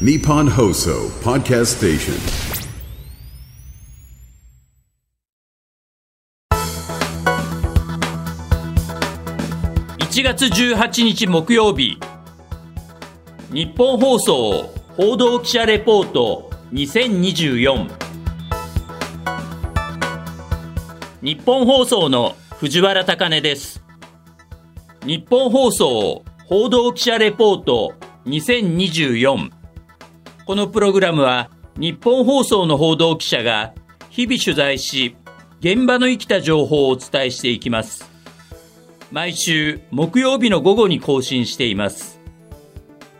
Nippon Hoso Podcast Station. 1月18日木曜日日本放送報道記者レポート2024日本放送の藤原貴根です日本放送報道記者レポート2024このプログラムは日本放送の報道記者が日々取材し現場の生きた情報をお伝えしていきます。毎週木曜日の午後に更新しています。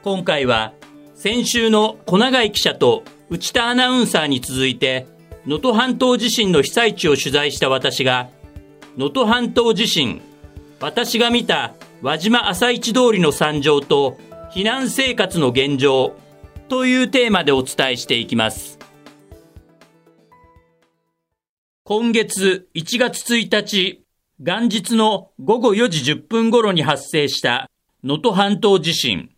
今回は先週の小永井記者と内田アナウンサーに続いて能登半島地震の被災地を取材した私が能登半島地震私が見た輪島朝市通りの惨状と避難生活の現状というテーマでお伝えしていきます今月1月1日元日の午後4時10分頃に発生した能登半島地震。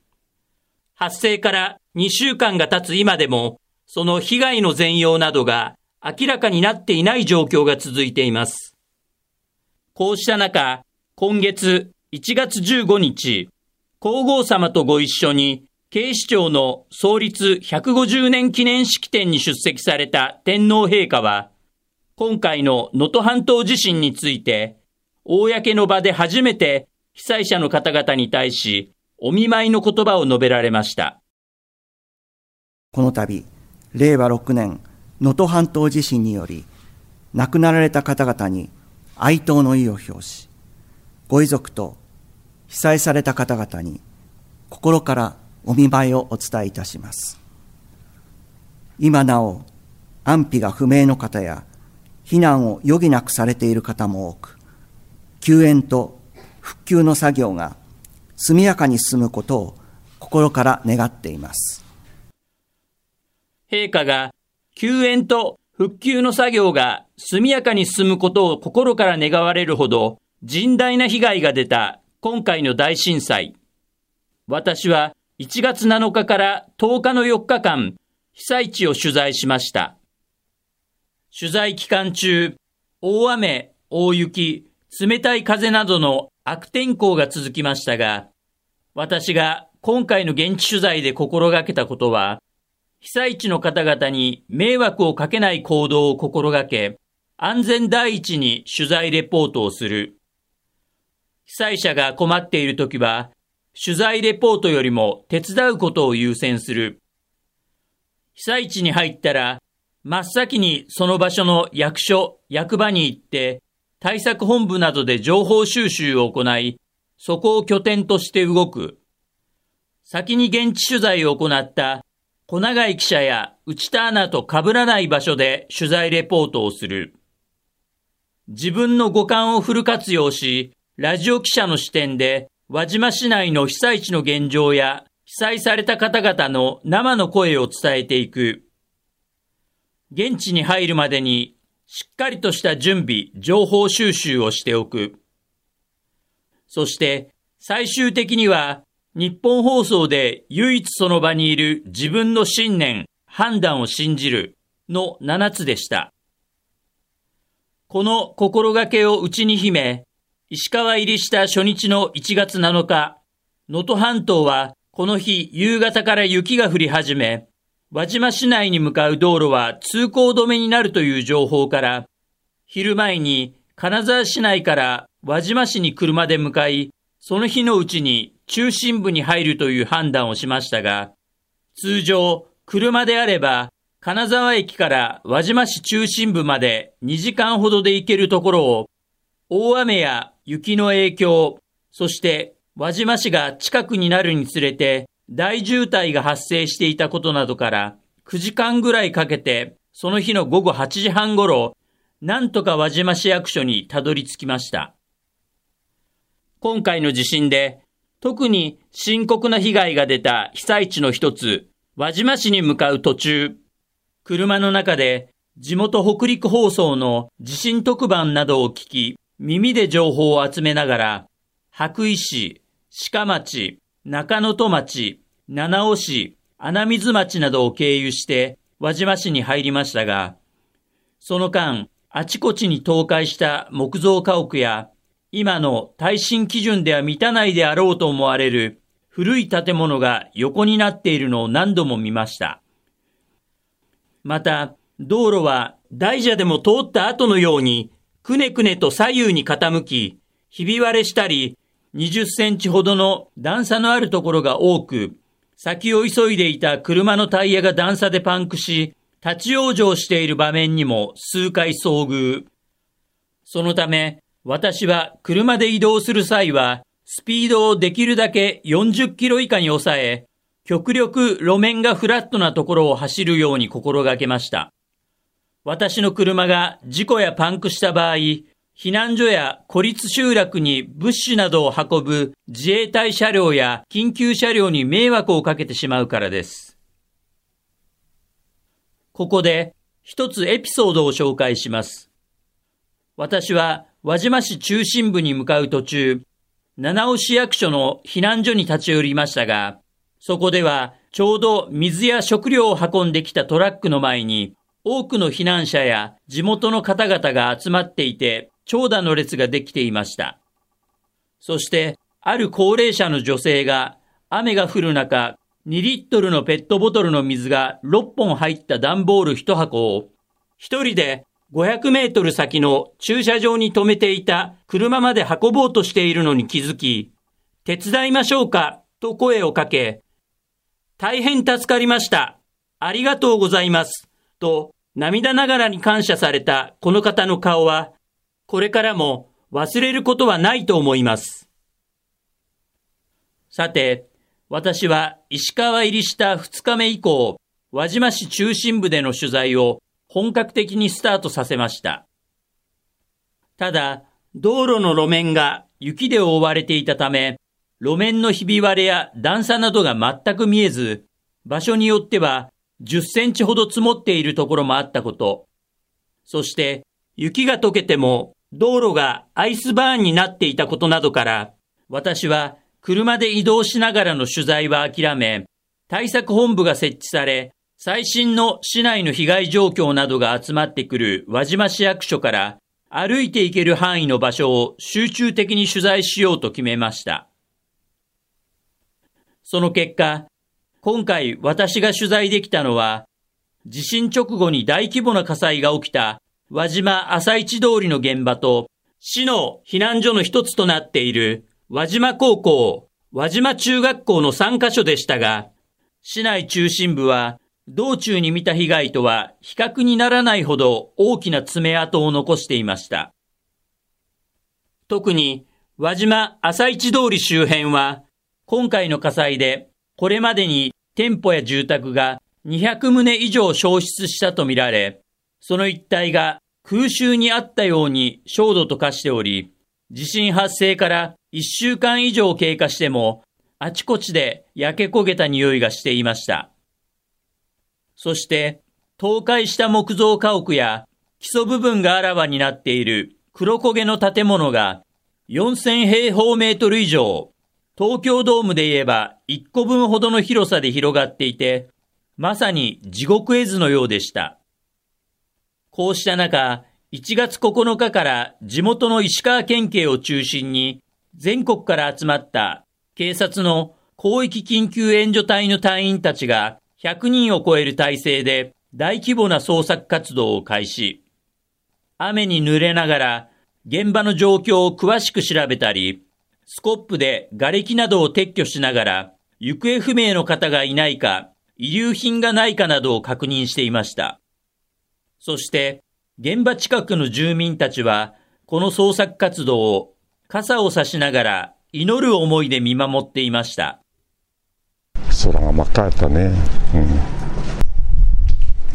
発生から2週間が経つ今でも、その被害の全容などが明らかになっていない状況が続いています。こうした中、今月1月15日、皇后様とご一緒に警視庁の創立150年記念式典に出席された天皇陛下は、今回の能登半島地震について、公の場で初めて被災者の方々に対し、お見舞いの言葉を述べられました。この度、令和6年、能登半島地震により、亡くなられた方々に哀悼の意を表し、ご遺族と被災された方々に心からお見舞いをお伝えいたします。今なお安否が不明の方や避難を余儀なくされている方も多く、救援と復旧の作業が速やかに進むことを心から願っています。陛下が救援と復旧の作業が速やかに進むことを心から願われるほど甚大な被害が出た今回の大震災。私は1月7日から10日の4日間、被災地を取材しました。取材期間中、大雨、大雪、冷たい風などの悪天候が続きましたが、私が今回の現地取材で心がけたことは、被災地の方々に迷惑をかけない行動を心がけ、安全第一に取材レポートをする。被災者が困っているときは、取材レポートよりも手伝うことを優先する。被災地に入ったら、真っ先にその場所の役所、役場に行って、対策本部などで情報収集を行い、そこを拠点として動く。先に現地取材を行った小永井記者や内田アナと被らない場所で取材レポートをする。自分の五感をフル活用し、ラジオ記者の視点で輪島市内の被災地の現状や被災された方々の生の声を伝えていく。現地に入るまでにしっかりとした準備、情報収集をしておく。そして、最終的には、日本放送で唯一その場にいる自分の信念、判断を信じるの7つでした。この心がけを内に秘め、石川入りした初日の1月7日、能登半島はこの日夕方から雪が降り始め、輪島市内に向かう道路は通行止めになるという情報から、昼前に金沢市内から輪島市に車で向かい、その日のうちに中心部に入るという判断をしましたが、通常、車であれば、金沢駅から輪島市中心部まで2時間ほどで行けるところを、大雨や雪の影響、そして輪島市が近くになるにつれて大渋滞が発生していたことなどから、9時間ぐらいかけて、その日の午後8時半ごろ、なんとか輪島市役所にたどり着きました。今回の地震で、特に深刻な被害が出た被災地の一つ、輪島市に向かう途中、車の中で地元北陸放送の地震特番などを聞き、耳で情報を集めながら、白衣市、鹿町、中野戸町、七尾市、穴水町などを経由して輪島市に入りましたが、その間、あちこちに倒壊した木造家屋や、今の耐震基準では満たないであろうと思われる古い建物が横になっているのを何度も見ました。また、道路は大蛇でも通った後のように、くねくねと左右に傾き、ひび割れしたり、20センチほどの段差のあるところが多く、先を急いでいた車のタイヤが段差でパンクし、立ち往生している場面にも数回遭遇。そのため、私は車で移動する際は、スピードをできるだけ40キロ以下に抑え、極力路面がフラットなところを走るように心がけました。私の車が事故やパンクした場合、避難所や孤立集落に物資などを運ぶ自衛隊車両や緊急車両に迷惑をかけてしまうからです。ここで一つエピソードを紹介します。私は輪島市中心部に向かう途中、七尾市役所の避難所に立ち寄りましたが、そこではちょうど水や食料を運んできたトラックの前に多くの避難者や地元の方々が集まっていて長蛇の列ができていました。そして、ある高齢者の女性が雨が降る中、2リットルのペットボトルの水が6本入った段ボール1箱を、一人で500メートル先の駐車場に止めていた車まで運ぼうとしているのに気づき、手伝いましょうかと声をかけ、大変助かりました。ありがとうございます。と涙ながらに感謝されたこの方の顔はこれからも忘れることはないと思います。さて、私は石川入りした2日目以降、輪島市中心部での取材を本格的にスタートさせました。ただ、道路の路面が雪で覆われていたため、路面のひび割れや段差などが全く見えず、場所によっては10センチほど積もっているところもあったこと、そして雪が溶けても道路がアイスバーンになっていたことなどから、私は車で移動しながらの取材は諦め、対策本部が設置され、最新の市内の被害状況などが集まってくる輪島市役所から歩いて行ける範囲の場所を集中的に取材しようと決めました。その結果、今回私が取材できたのは、地震直後に大規模な火災が起きた輪島朝市通りの現場と、市の避難所の一つとなっている輪島高校、輪島中学校の3カ所でしたが、市内中心部は道中に見た被害とは比較にならないほど大きな爪痕を残していました。特に輪島朝市通り周辺は今回の火災でこれまでに店舗や住宅が200棟以上消失したとみられ、その一帯が空襲にあったように焦土と化しており、地震発生から1週間以上経過しても、あちこちで焼け焦げた匂いがしていました。そして、倒壊した木造家屋や基礎部分があらわになっている黒焦げの建物が4000平方メートル以上、東京ドームで言えば1個分ほどの広さで広がっていて、まさに地獄絵図のようでした。こうした中、1月9日から地元の石川県警を中心に全国から集まった警察の広域緊急援助隊の隊員たちが100人を超える体制で大規模な捜索活動を開始。雨に濡れながら現場の状況を詳しく調べたり、スコップで瓦礫などを撤去しながら行方不明の方がいないか、遺留品がないかなどを確認していました。そして、現場近くの住民たちは、この捜索活動を傘を差しながら祈る思いで見守っていました。空が真っ赤やったね。うん。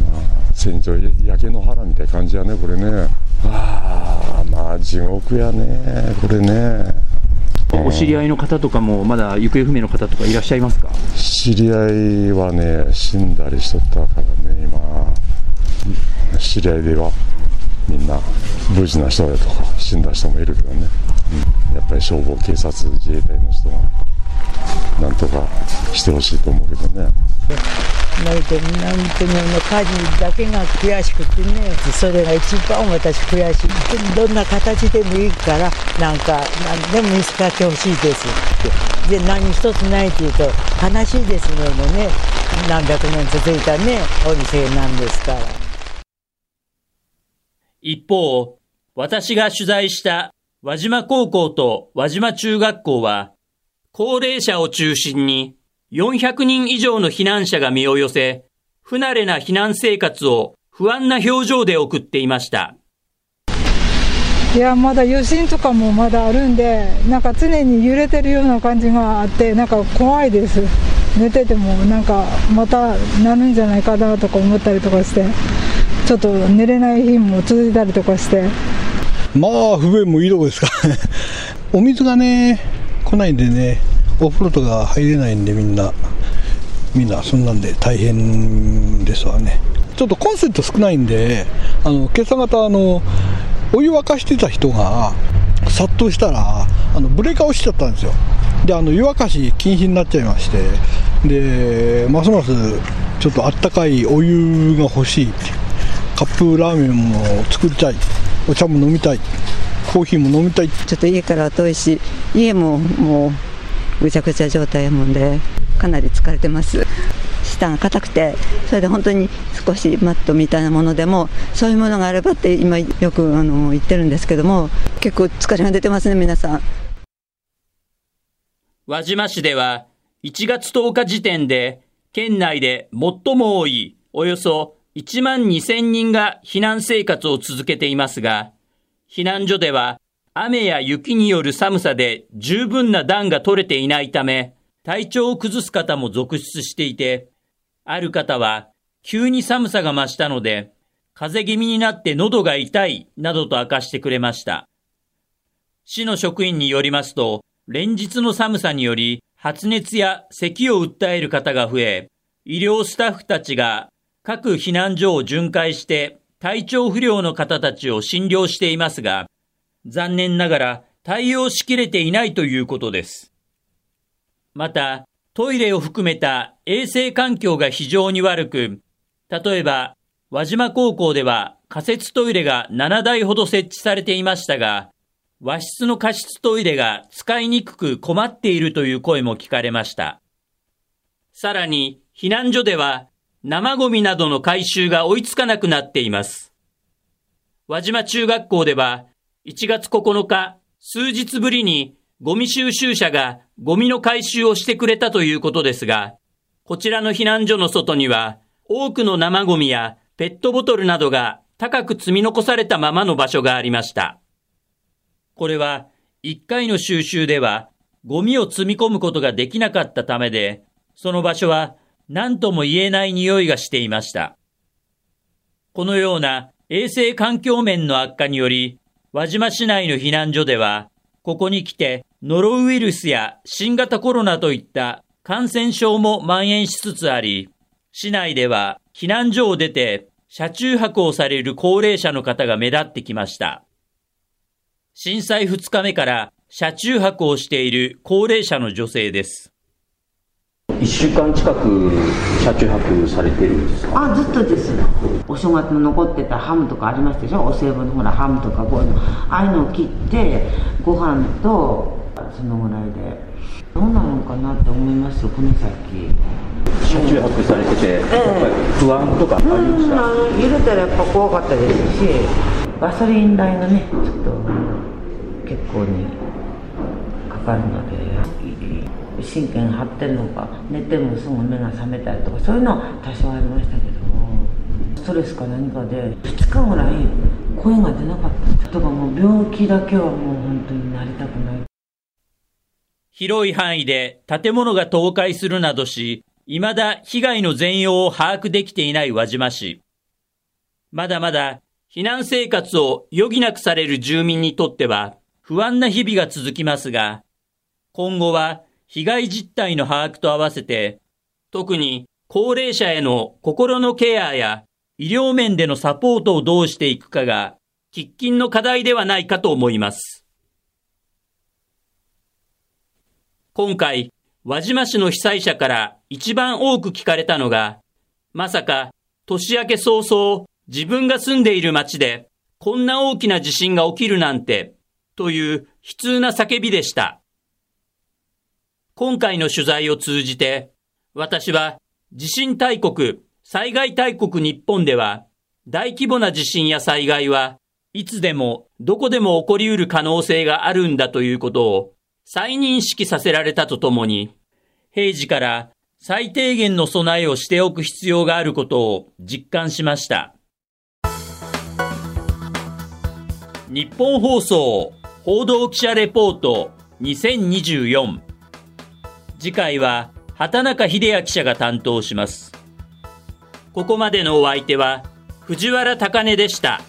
まあ戦場焼け野原みたいな感じやね、これね。ああ、まあ地獄やね、これね。お知り合いの方とかも、まだ行方不明の方とかいらっしゃいますか？知り合いはね、死んだりしとったからね、今。知り合いではみんな無事な人やとか死んだ人もいるけどね、うん、やっぱり消防警察自衛隊の人がなんとかしてほしいと思うけどね。なるとなんともの家事だけが悔しくてね。それが一番私悔しい。どんな形でもいいからなんか何でも見つかってほしいです。ってで何一つないというと悲しいですねもうね。何百年続いたねお店なんですから。一方私が取材した輪島高校と輪島中学校は高齢者を中心に400人以上の避難者が身を寄せ、不慣れな避難生活を不安な表情で送っていました。いや、まだ余震とかもまだあるんで、なんか常に揺れてるような感じがあって、なんか怖いです。寝ててもなんかまたなるんじゃないかなとか思ったりとかして、ちょっと寝れない日も続いたりとかして。まあ、不便もいいとこですか。お水がね、来ないんでね、お風呂とか入れないんでみんな。みんなそんなんで大変ですわね。ちょっとコンセント少ないんであの今朝方あのお湯沸かしてた人が殺到したらあのブレーカー落ちちゃったんですよ。であの湯沸かし禁止になっちゃいまして。でますますちょっとあったかいお湯が欲しい。カップラーメンも作りたい。お茶も飲みたい。コーヒーも飲みたい。ちょっと家から遠いし。家ももうぐちゃぐちゃ状態やもんでかなり疲れてます。舌が硬くてそれで本当に少しマットみたいなものでもそういうものがあればって今よくあの言ってるんですけども結構疲れが出てますね皆さん。輪島市では1月10日時点で県内で最も多いおよそ1万2000人が避難生活を続けていますが避難所では雨や雪による寒さで十分な暖が取れていないため、体調を崩す方も続出していて、ある方は、急に寒さが増したので、風邪気味になって喉が痛い、などと明かしてくれました。市の職員によりますと、連日の寒さにより、発熱や咳を訴える方が増え、医療スタッフたちが各避難所を巡回して体調不良の方たちを診療していますが、残念ながら対応しきれていないということです。また、トイレを含めた衛生環境が非常に悪く、例えば、輪島高校では仮設トイレが7台ほど設置されていましたが、和室の加湿トイレが使いにくく困っているという声も聞かれました。さらに、避難所では生ゴミなどの回収が追いつかなくなっています。輪島中学校では1月9日、数日ぶりにゴミ収集車がゴミの回収をしてくれたということですが、こちらの避難所の外には多くの生ゴミやペットボトルなどが高く積み残されたままの場所がありました。これは1回の収集ではゴミを積み込むことができなかったためで、その場所は何とも言えない匂いがしていました。このような衛生環境面の悪化により、輪島市内の避難所では、ここに来てノロウイルスや新型コロナといった感染症も蔓延しつつあり、市内では避難所を出て車中泊をされる高齢者の方が目立ってきました。震災2日目から車中泊をしている高齢者の女性です。1週間近く車中泊されてるんですか？あずっとです。お正月の残ってたハムとかありましたでしょ？お歳暮のほらハムとかこういうの。ああいうのを切ってご飯とそのぐらいで。どうなるのかなって思いますよこの先。車中泊されてて、えー、不安とかありました、うん、揺れたらやっぱ怖かったですしガソリン代がねちょっと結構にかかるので神経張ってるのか寝てもすぐ目が覚めたりとかそういうのは多少ありましたけどストレスか何かで2日ぐらい声が出なかった。とかもう病気だけはもう本当になりたくない。広い範囲で建物が倒壊するなどし、未だ被害の全容を把握できていない輪島市。まだまだ避難生活を余儀なくされる住民にとっては不安な日々が続きますが、今後は被害実態の把握と合わせて、特に高齢者への心のケアや医療面でのサポートをどうしていくかが喫緊の課題ではないかと思います。今回、輪島市の被災者から一番多く聞かれたのが、まさか年明け早々自分が住んでいる町でこんな大きな地震が起きるなんてという悲痛な叫びでした。今回の取材を通じて私は地震大国、災害大国日本では大規模な地震や災害はいつでもどこでも起こり得る可能性があるんだということを再認識させられたとともに、平時から最低限の備えをしておく必要があることを実感しました。日本放送報道記者レポート2024次回は畑中秀也記者が担当します。ここまでのお相手は藤原高根でした。